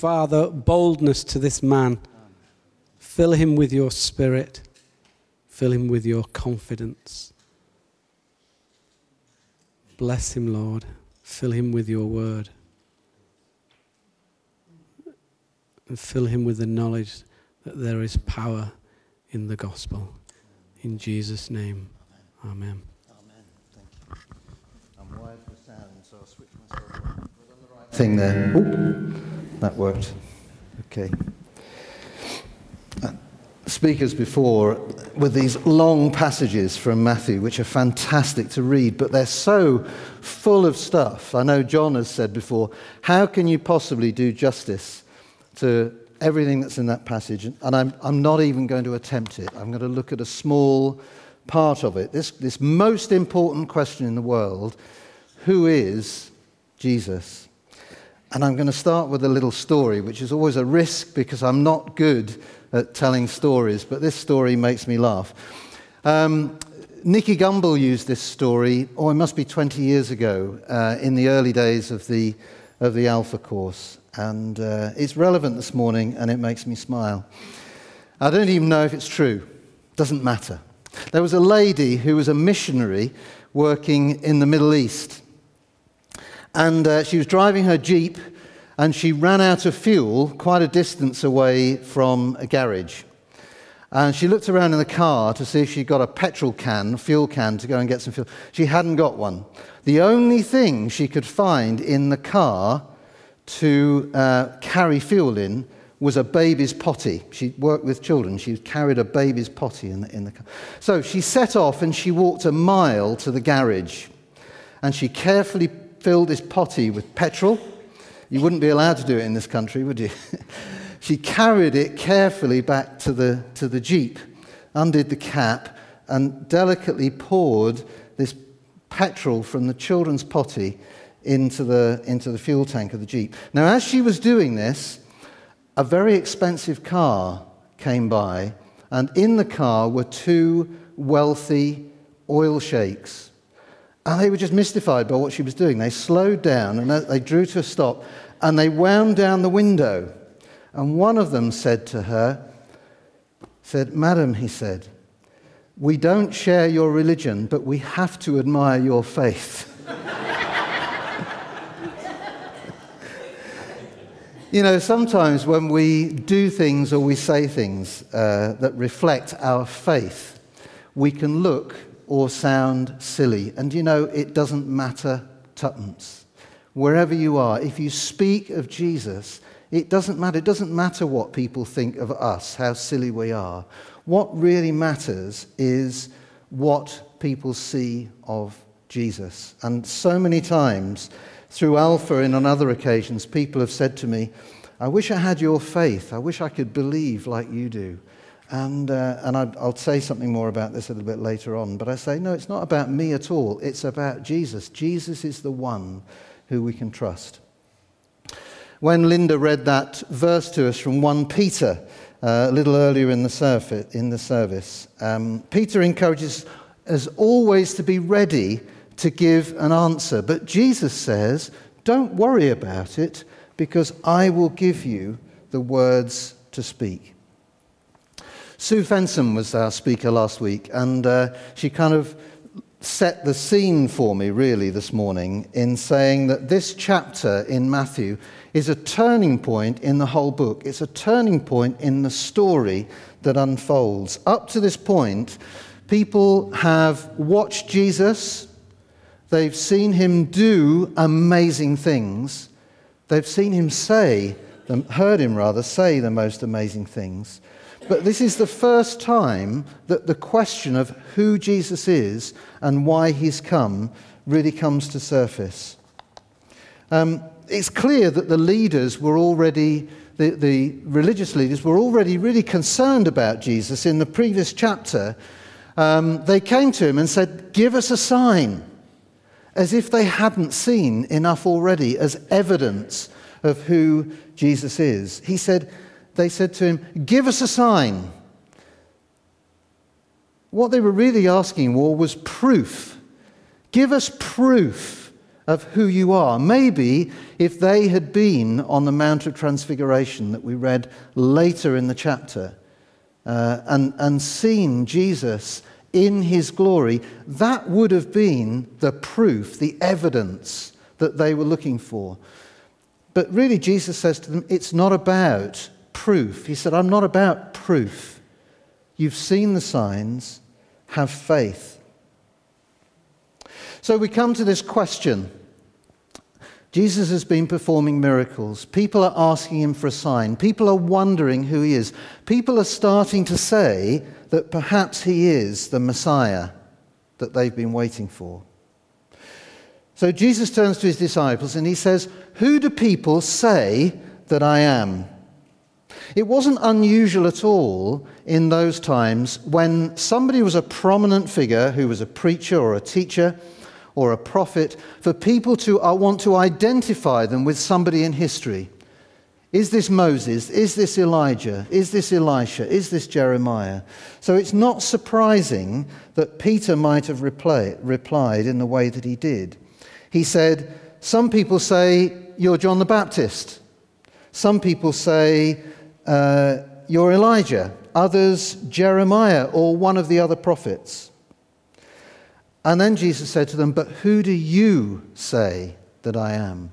Father, boldness to this man. Fill him with your spirit. Fill him with your confidence. Bless him, Lord. Fill him with your word. And fill him with the knowledge that there is power in the gospel. In Jesus' name, amen. Amen. Thank you. I'm wired for sound, so I'll switch myself on. on the right thing there. Ooh, that worked. Okay. Uh, speakers before with these long passages from Matthew, which are fantastic to read, but they're so full of stuff. I know John has said before, how can you possibly do justice to everything that's in that passage? And I'm, I'm not even going to attempt it. I'm going to look at a small part of it. This, this most important question in the world who is Jesus? And I'm going to start with a little story, which is always a risk because I'm not good at telling stories, but this story makes me laugh. Um, Nicky Gumbel used this story, oh, it must be 20 years ago, uh, in the early days of the, of the Alpha course. And uh, it's relevant this morning and it makes me smile. I don't even know if it's true, doesn't matter. There was a lady who was a missionary working in the Middle East. And uh, she was driving her Jeep and she ran out of fuel quite a distance away from a garage. And she looked around in the car to see if she got a petrol can, fuel can, to go and get some fuel. She hadn't got one. The only thing she could find in the car to uh, carry fuel in was a baby's potty. She worked with children. She carried a baby's potty in the, in the car. So she set off and she walked a mile to the garage. And she carefully filled this potty with petrol. You wouldn't be allowed to do it in this country, would you? she carried it carefully back to the, to the Jeep, undid the cap, and delicately poured this petrol from the children's potty into the, into the fuel tank of the Jeep. Now, as she was doing this, a very expensive car came by, and in the car were two wealthy oil sheikhs and they were just mystified by what she was doing. They slowed down and they drew to a stop and they wound down the window. And one of them said to her, said, Madam, he said, we don't share your religion, but we have to admire your faith. you know, sometimes when we do things or we say things uh, that reflect our faith, we can look or sound silly. And you know, it doesn't matter tuppence. Wherever you are, if you speak of Jesus, it doesn't matter. It doesn't matter what people think of us, how silly we are. What really matters is what people see of Jesus. And so many times through Alpha and on other occasions, people have said to me, I wish I had your faith. I wish I could believe like you do. And, uh, and i will say something more about this a little bit later on. But I say, no, it's not about me at all. It's about Jesus. Jesus is the one who we can trust. When Linda read that verse to us from 1 Peter uh, a little earlier in the, surf- in the service, um, Peter encourages us always to be ready to give an answer. But Jesus says, don't worry about it because I will give you the words to speak. Sue Fensom was our speaker last week, and uh, she kind of set the scene for me, really, this morning in saying that this chapter in Matthew is a turning point in the whole book. It's a turning point in the story that unfolds. Up to this point, people have watched Jesus, they've seen him do amazing things, they've seen him say, heard him rather, say the most amazing things. But this is the first time that the question of who Jesus is and why he's come really comes to surface. Um, it's clear that the leaders were already, the, the religious leaders were already really concerned about Jesus. In the previous chapter, um, they came to him and said, Give us a sign, as if they hadn't seen enough already as evidence of who Jesus is. He said, they said to him, Give us a sign. What they were really asking for was proof. Give us proof of who you are. Maybe if they had been on the Mount of Transfiguration that we read later in the chapter uh, and, and seen Jesus in his glory, that would have been the proof, the evidence that they were looking for. But really, Jesus says to them, it's not about proof. He said, I'm not about proof. You've seen the signs, have faith. So we come to this question. Jesus has been performing miracles. People are asking him for a sign. People are wondering who he is. People are starting to say that perhaps he is the Messiah that they've been waiting for. So Jesus turns to his disciples and he says, Who do people say that I am? It wasn't unusual at all in those times when somebody was a prominent figure who was a preacher or a teacher or a prophet for people to uh, want to identify them with somebody in history. Is this Moses? Is this Elijah? Is this Elisha? Is this Jeremiah? So it's not surprising that Peter might have replied in the way that he did. He said, Some people say you're John the Baptist. Some people say uh, you're Elijah. Others, Jeremiah or one of the other prophets. And then Jesus said to them, But who do you say that I am?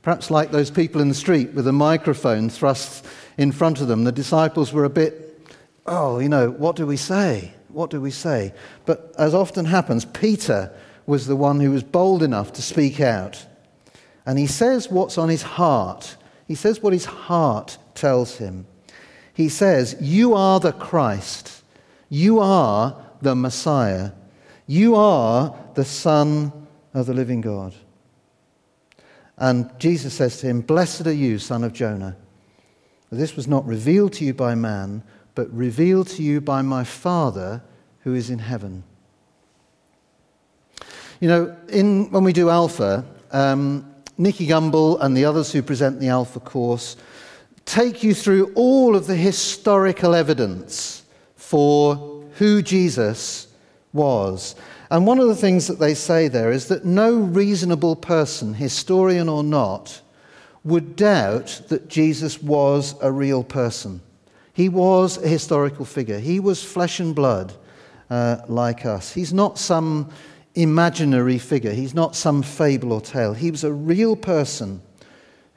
Perhaps like those people in the street with a microphone thrust in front of them, the disciples were a bit, oh, you know, what do we say? What do we say? But as often happens, Peter was the one who was bold enough to speak out. And he says what's on his heart. He says what his heart tells him. He says, You are the Christ. You are the Messiah. You are the Son of the living God. And Jesus says to him, Blessed are you, son of Jonah. This was not revealed to you by man, but revealed to you by my Father who is in heaven. You know, in, when we do Alpha, um, Nicky Gumbel and the others who present the Alpha course take you through all of the historical evidence for who Jesus was. And one of the things that they say there is that no reasonable person, historian or not, would doubt that Jesus was a real person. He was a historical figure. He was flesh and blood uh, like us. He's not some imaginary figure, he's not some fable or tale. He was a real person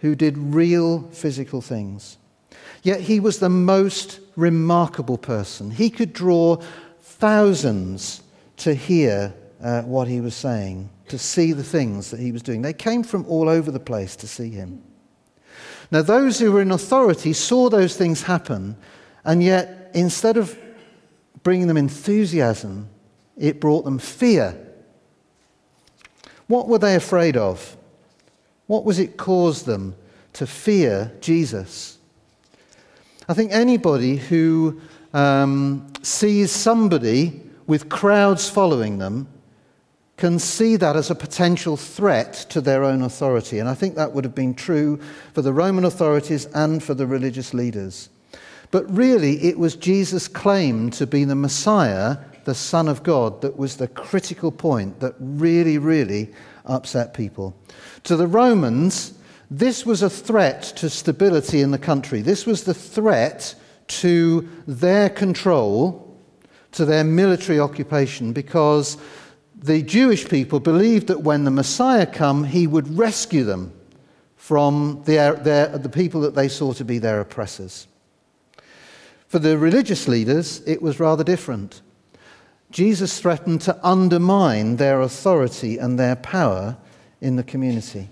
who did real physical things. Yet he was the most remarkable person. He could draw thousands to hear uh, what he was saying, to see the things that he was doing. They came from all over the place to see him. Now, those who were in authority saw those things happen, and yet instead of bringing them enthusiasm, it brought them fear. What were they afraid of? What was it caused them to fear Jesus? I think anybody who um, sees somebody with crowds following them can see that as a potential threat to their own authority. And I think that would have been true for the Roman authorities and for the religious leaders. But really, it was Jesus' claim to be the Messiah, the Son of God, that was the critical point that really, really upset people. To the Romans, this was a threat to stability in the country. This was the threat to their control to their military occupation because the Jewish people believed that when the Messiah come, he would rescue them from their, their, the people that they saw to be their oppressors. For the religious leaders, it was rather different. Jesus threatened to undermine their authority and their power in the community.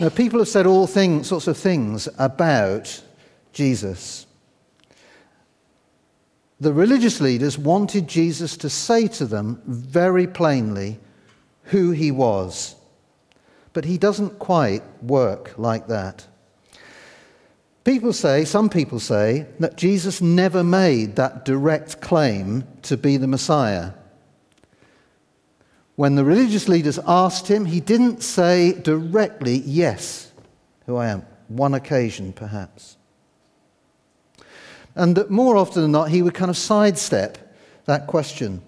Now, people have said all things, sorts of things about Jesus. The religious leaders wanted Jesus to say to them very plainly who he was. But he doesn't quite work like that. People say, some people say, that Jesus never made that direct claim to be the Messiah. When the religious leaders asked him, he didn't say directly, Yes, who I am. One occasion, perhaps. And that more often than not, he would kind of sidestep that question.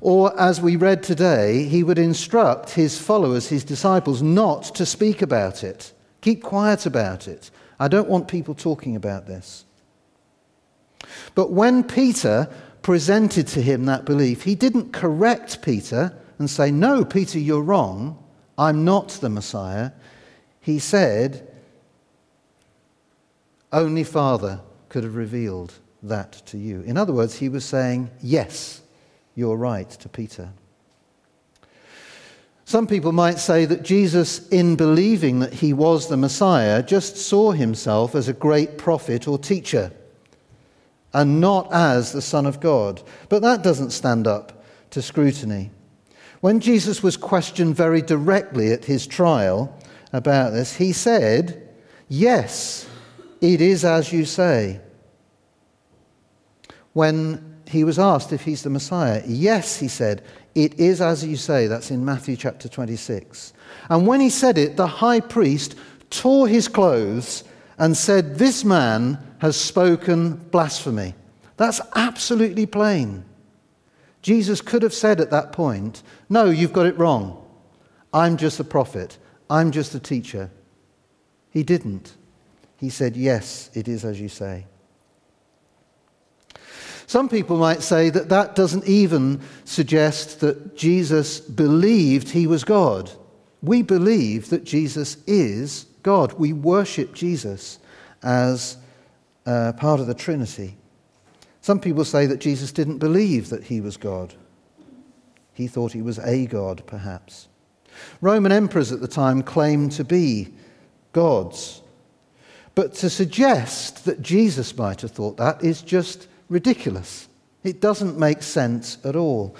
Or, as we read today, he would instruct his followers, his disciples, not to speak about it. Keep quiet about it. I don't want people talking about this. But when Peter presented to him that belief, he didn't correct Peter and say, No, Peter, you're wrong. I'm not the Messiah. He said, Only Father could have revealed that to you. In other words, he was saying, Yes, you're right to Peter. Some people might say that Jesus, in believing that he was the Messiah, just saw himself as a great prophet or teacher and not as the Son of God. But that doesn't stand up to scrutiny. When Jesus was questioned very directly at his trial about this, he said, Yes, it is as you say. When he was asked if he's the Messiah, yes, he said, it is as you say. That's in Matthew chapter 26. And when he said it, the high priest tore his clothes and said, This man has spoken blasphemy. That's absolutely plain. Jesus could have said at that point, No, you've got it wrong. I'm just a prophet. I'm just a teacher. He didn't. He said, Yes, it is as you say. Some people might say that that doesn't even suggest that Jesus believed he was God. We believe that Jesus is God. We worship Jesus as uh, part of the Trinity. Some people say that Jesus didn't believe that he was God. He thought he was a God, perhaps. Roman emperors at the time claimed to be gods. But to suggest that Jesus might have thought that is just ridiculous. It doesn't make sense at all.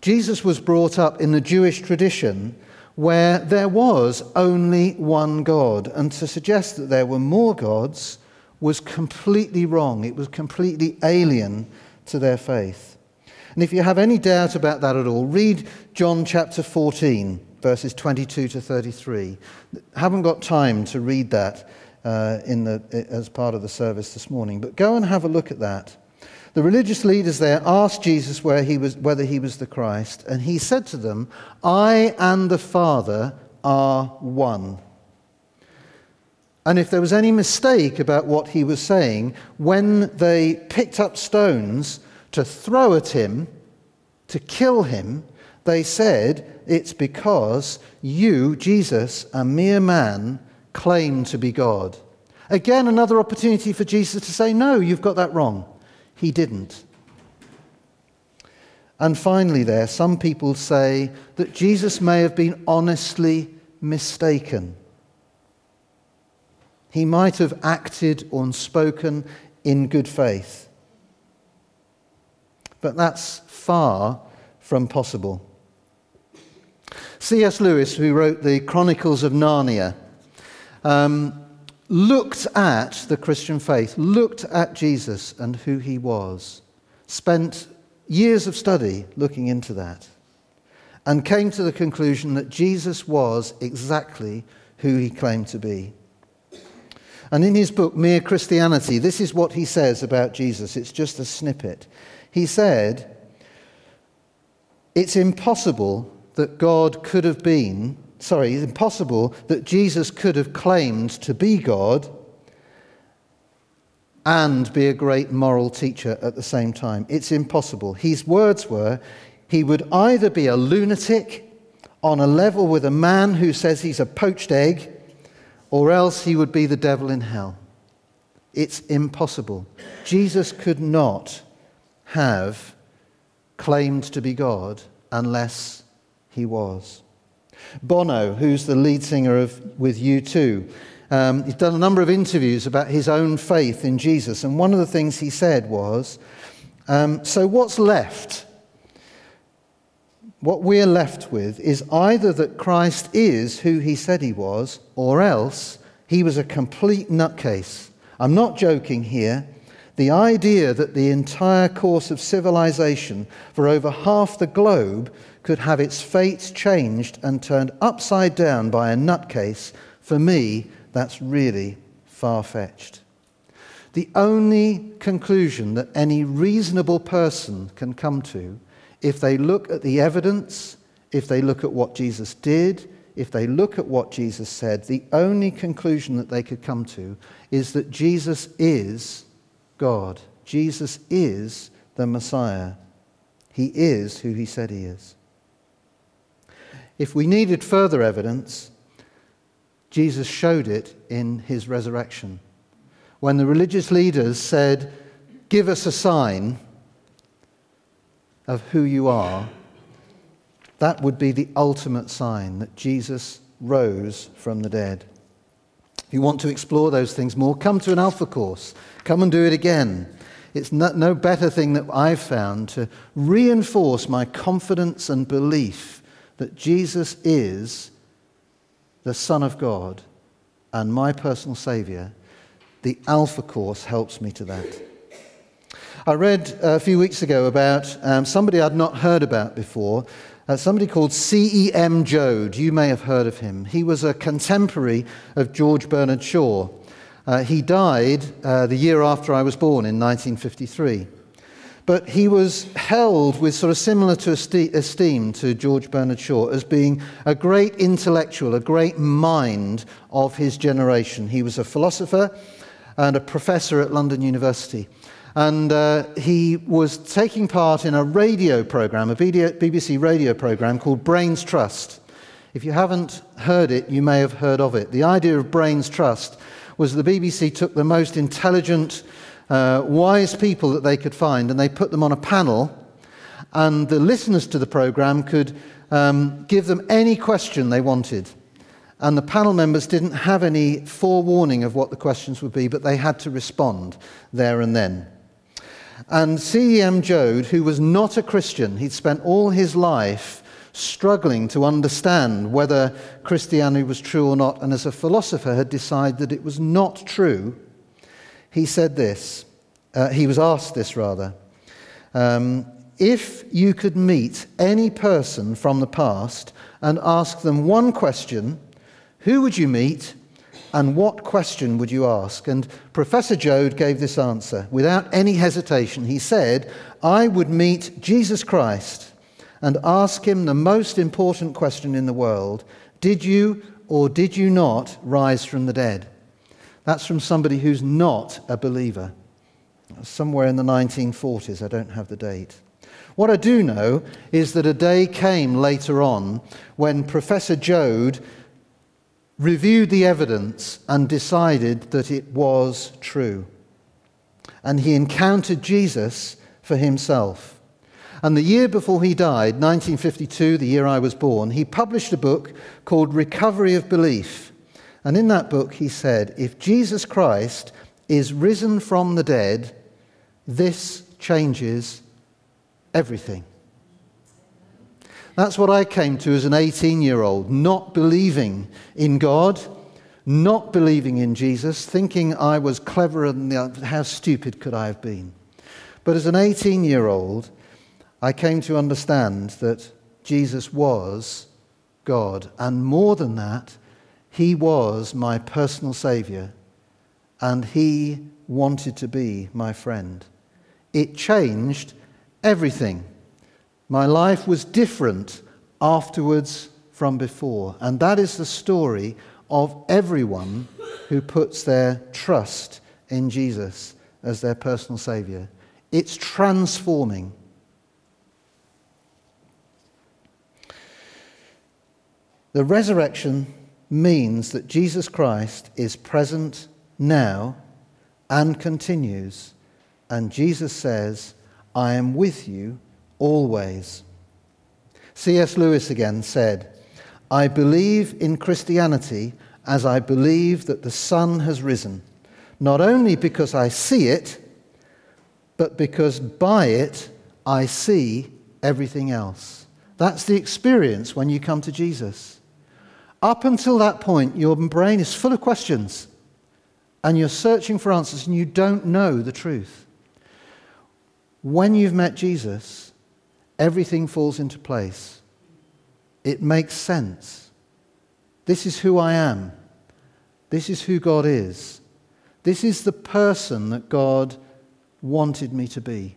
Jesus was brought up in the Jewish tradition where there was only one God, and to suggest that there were more gods was completely wrong. It was completely alien to their faith. And if you have any doubt about that at all, read John chapter 14, verses 22 to 33. I haven't got time to read that uh, in the, as part of the service this morning, but go and have a look at that. The religious leaders there asked Jesus he was, whether he was the Christ, and he said to them, I and the Father are one. And if there was any mistake about what he was saying, when they picked up stones to throw at him, to kill him, they said, It's because you, Jesus, a mere man, claim to be God. Again, another opportunity for Jesus to say, No, you've got that wrong. He didn't. And finally, there, some people say that Jesus may have been honestly mistaken. He might have acted or spoken in good faith. But that's far from possible. C.S. Lewis, who wrote the Chronicles of Narnia, um, looked at the Christian faith, looked at Jesus and who he was, spent years of study looking into that, and came to the conclusion that Jesus was exactly who he claimed to be. And in his book, Mere Christianity, this is what he says about Jesus. It's just a snippet. He said, It's impossible that God could have been, sorry, it's impossible that Jesus could have claimed to be God and be a great moral teacher at the same time. It's impossible. His words were, he would either be a lunatic on a level with a man who says he's a poached egg or else he would be the devil in hell. It's impossible. Jesus could not have claimed to be God unless he was. Bono, who's the lead singer of with U2, um, he's done a number of interviews about his own faith in Jesus, and one of the things he said was, um, "So what's left? what we're left with is either that Christ is who he said he was, or else he was a complete nutcase. I'm not joking here. The idea that the entire course of civilization for over half the globe could have its fate changed and turned upside down by a nutcase, for me, that's really far fetched. The only conclusion that any reasonable person can come to if they look at the evidence, if they look at what Jesus did, if they look at what Jesus said, the only conclusion that they could come to is that Jesus is God. Jesus is the Messiah. He is who he said he is. If we needed further evidence, Jesus showed it in his resurrection. When the religious leaders said, Give us a sign of who you are, that would be the ultimate sign that Jesus rose from the dead. If you want to explore those things more, come to an Alpha course. Come and do it again. It's no, better thing that I've found to reinforce my confidence and belief that Jesus is the Son of God and my personal Saviour. The Alpha course helps me to that. I read a few weeks ago about um, somebody I'd not heard about before, uh, somebody called C.E.M. Joad. You may have heard of him. He was a contemporary of George Bernard Shaw. Uh, he died uh, the year after I was born in 1953. But he was held with sort of similar to esteem to George Bernard Shaw as being a great intellectual, a great mind of his generation. He was a philosopher and a professor at London University. And uh, he was taking part in a radio program, a BBC radio program called Brains Trust. If you haven't heard it, you may have heard of it. The idea of Brains Trust was the BBC took the most intelligent, uh, wise people that they could find and they put them on a panel, and the listeners to the program could um, give them any question they wanted. And the panel members didn't have any forewarning of what the questions would be, but they had to respond there and then. And C.E.M. Joad, who was not a Christian, he'd spent all his life struggling to understand whether Christianity was true or not, and as a philosopher had decided that it was not true, he said this. Uh, he was asked this, rather. Um, if you could meet any person from the past and ask them one question, who would you meet and what question would you ask? And Professor Joad gave this answer without any hesitation. He said, I would meet Jesus Christ and ask him the most important question in the world Did you or did you not rise from the dead? That's from somebody who's not a believer. Somewhere in the 1940s, I don't have the date. What I do know is that a day came later on when Professor Joad reviewed the evidence and decided that it was true. And he encountered Jesus for himself. And the year before he died, 1952, the year I was born, he published a book called Recovery of Belief. And in that book, he said, If Jesus Christ is risen from the dead, this changes everything. That's what I came to as an 18 year old, not believing in God, not believing in Jesus, thinking I was cleverer than the, other. how stupid could I have been. But as an 18 year old, I came to understand that Jesus was God. And more than that, he was my personal Savior, and he wanted to be my friend. It changed everything. My life was different afterwards from before. And that is the story of everyone who puts their trust in Jesus as their personal Savior. It's transforming. The resurrection means that Jesus Christ is present now and continues. And Jesus says, I am with you always. C.S. Lewis again said, I believe in Christianity as I believe that the sun has risen, not only because I see it, but because by it I see everything else. That's the experience when you come to Jesus. Up until that point, your brain is full of questions and you're searching for answers and you don't know the truth. When you've met Jesus, everything falls into place. It makes sense. This is who I am. This is who God is. This is the person that God wanted me to be.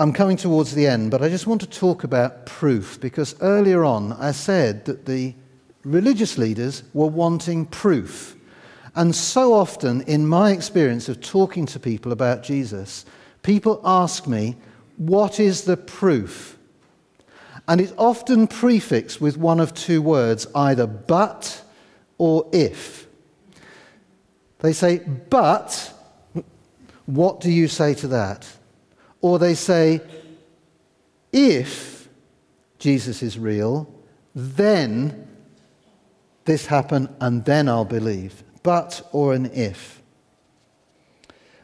I'm coming towards the end, but I just want to talk about proof because earlier on I said that the religious leaders were wanting proof. And so often, in my experience of talking to people about Jesus, people ask me, What is the proof? And it's often prefixed with one of two words, either but or if. They say, But, what do you say to that? Or they say, If Jesus is real, then this happen and then I'll believe. But or an if.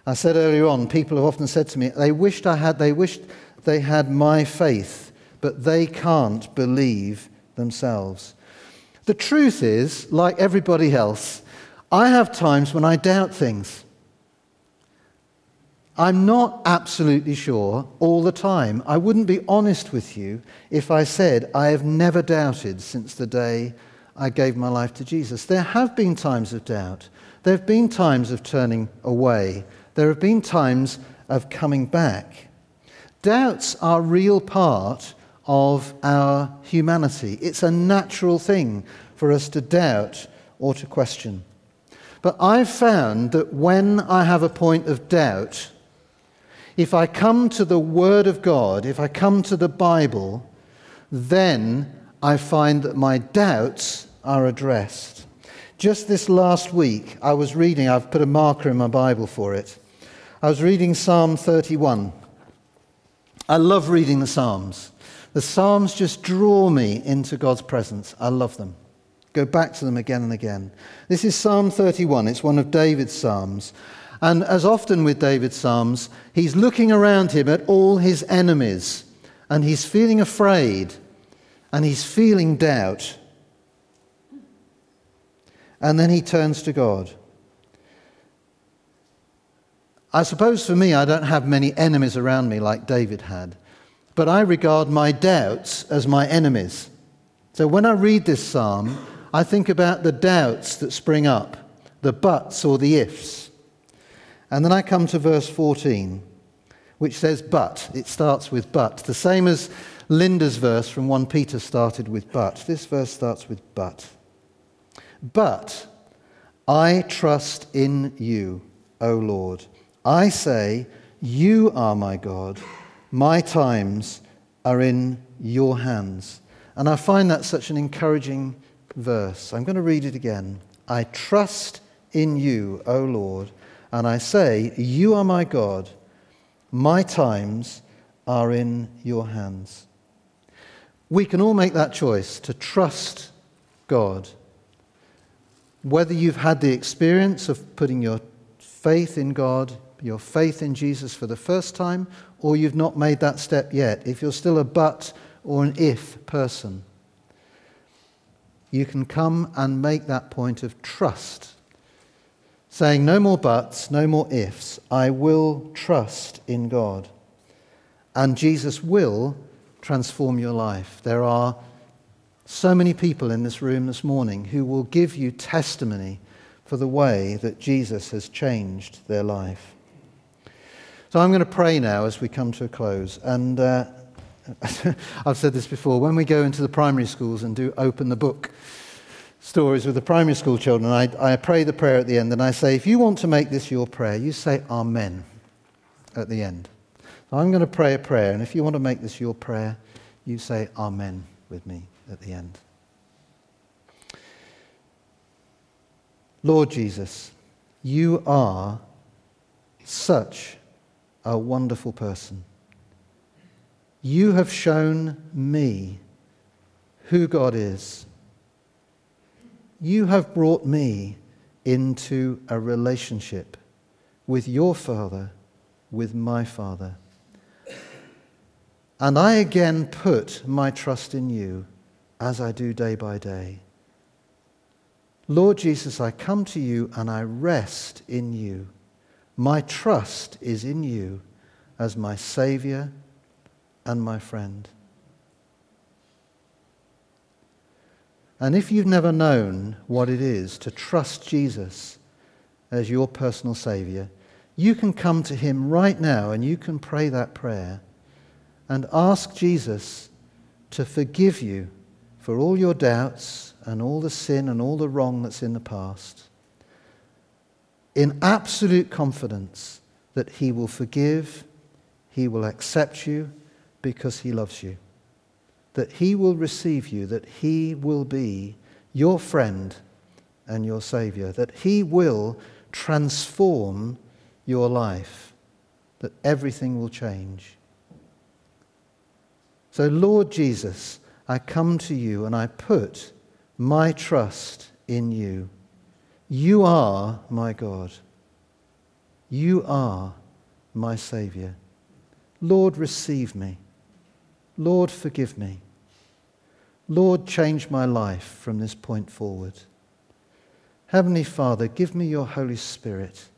I said earlier on, people have often said to me, they wished I had, they wished they had my faith, but they can't believe themselves. The truth is, like everybody else, I have times when I doubt things. I'm not absolutely sure all the time. I wouldn't be honest with you if I said I have never doubted since the day I gave my life to Jesus. There have been times of doubt. There have been times of turning away. There have been times of coming back. Doubts are a real part of our humanity. It's a natural thing for us to doubt or to question. But I've found that when I have a point of doubt, if I come to the Word of God, if I come to the Bible, then I find that my doubts are addressed. Just this last week, I was reading, I've put a marker in my Bible for it. I was reading Psalm 31. I love reading the Psalms. The Psalms just draw me into God's presence. I love them. Go back to them again and again. This is Psalm 31. It's one of David's Psalms. And as often with David's Psalms, he's looking around him at all his enemies and he's feeling afraid and he's feeling doubt. And then he turns to God. I suppose for me, I don't have many enemies around me like David had, but I regard my doubts as my enemies. So when I read this psalm, I think about the doubts that spring up, the buts or the ifs. And then I come to verse 14, which says, but. It starts with but. The same as Linda's verse from 1 Peter started with but. This verse starts with but. But I trust in you, O Lord. I say, You are my God. My times are in your hands. And I find that such an encouraging verse. I'm going to read it again. I trust in you, O Lord, and I say, You are my God. My times are in your hands. We can all make that choice to trust God. Whether you've had the experience of putting your faith in God, your faith in Jesus for the first time, or you've not made that step yet, if you're still a but or an if person, you can come and make that point of trust, saying, No more buts, no more ifs. I will trust in God. And Jesus will transform your life. There are so many people in this room this morning who will give you testimony for the way that Jesus has changed their life. So I'm going to pray now as we come to a close. And uh, I've said this before when we go into the primary schools and do open the book stories with the primary school children, I, I pray the prayer at the end and I say, if you want to make this your prayer, you say Amen at the end. So I'm going to pray a prayer, and if you want to make this your prayer, you say Amen with me at the end. Lord Jesus, you are such a wonderful person. You have shown me who God is. You have brought me into a relationship with your Father, with my Father. And I again put my trust in you as I do day by day. Lord Jesus, I come to you and I rest in you. My trust is in you as my Savior and my friend. And if you've never known what it is to trust Jesus as your personal Savior, you can come to Him right now and you can pray that prayer and ask Jesus to forgive you for all your doubts and all the sin and all the wrong that's in the past, in absolute confidence that He will forgive, He will accept you because He loves you, that He will receive you, that He will be your friend and your Savior, that He will transform your life, that everything will change. So, Lord Jesus, I come to you and I put my trust in you. You are my God. You are my Saviour. Lord, receive me. Lord, forgive me. Lord, change my life from this point forward. Heavenly Father, give me your Holy Spirit.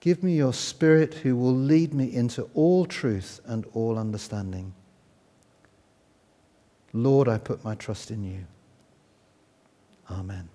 Give me your Spirit who will lead me into all truth and all understanding. Lord, I put my trust in you. Amen.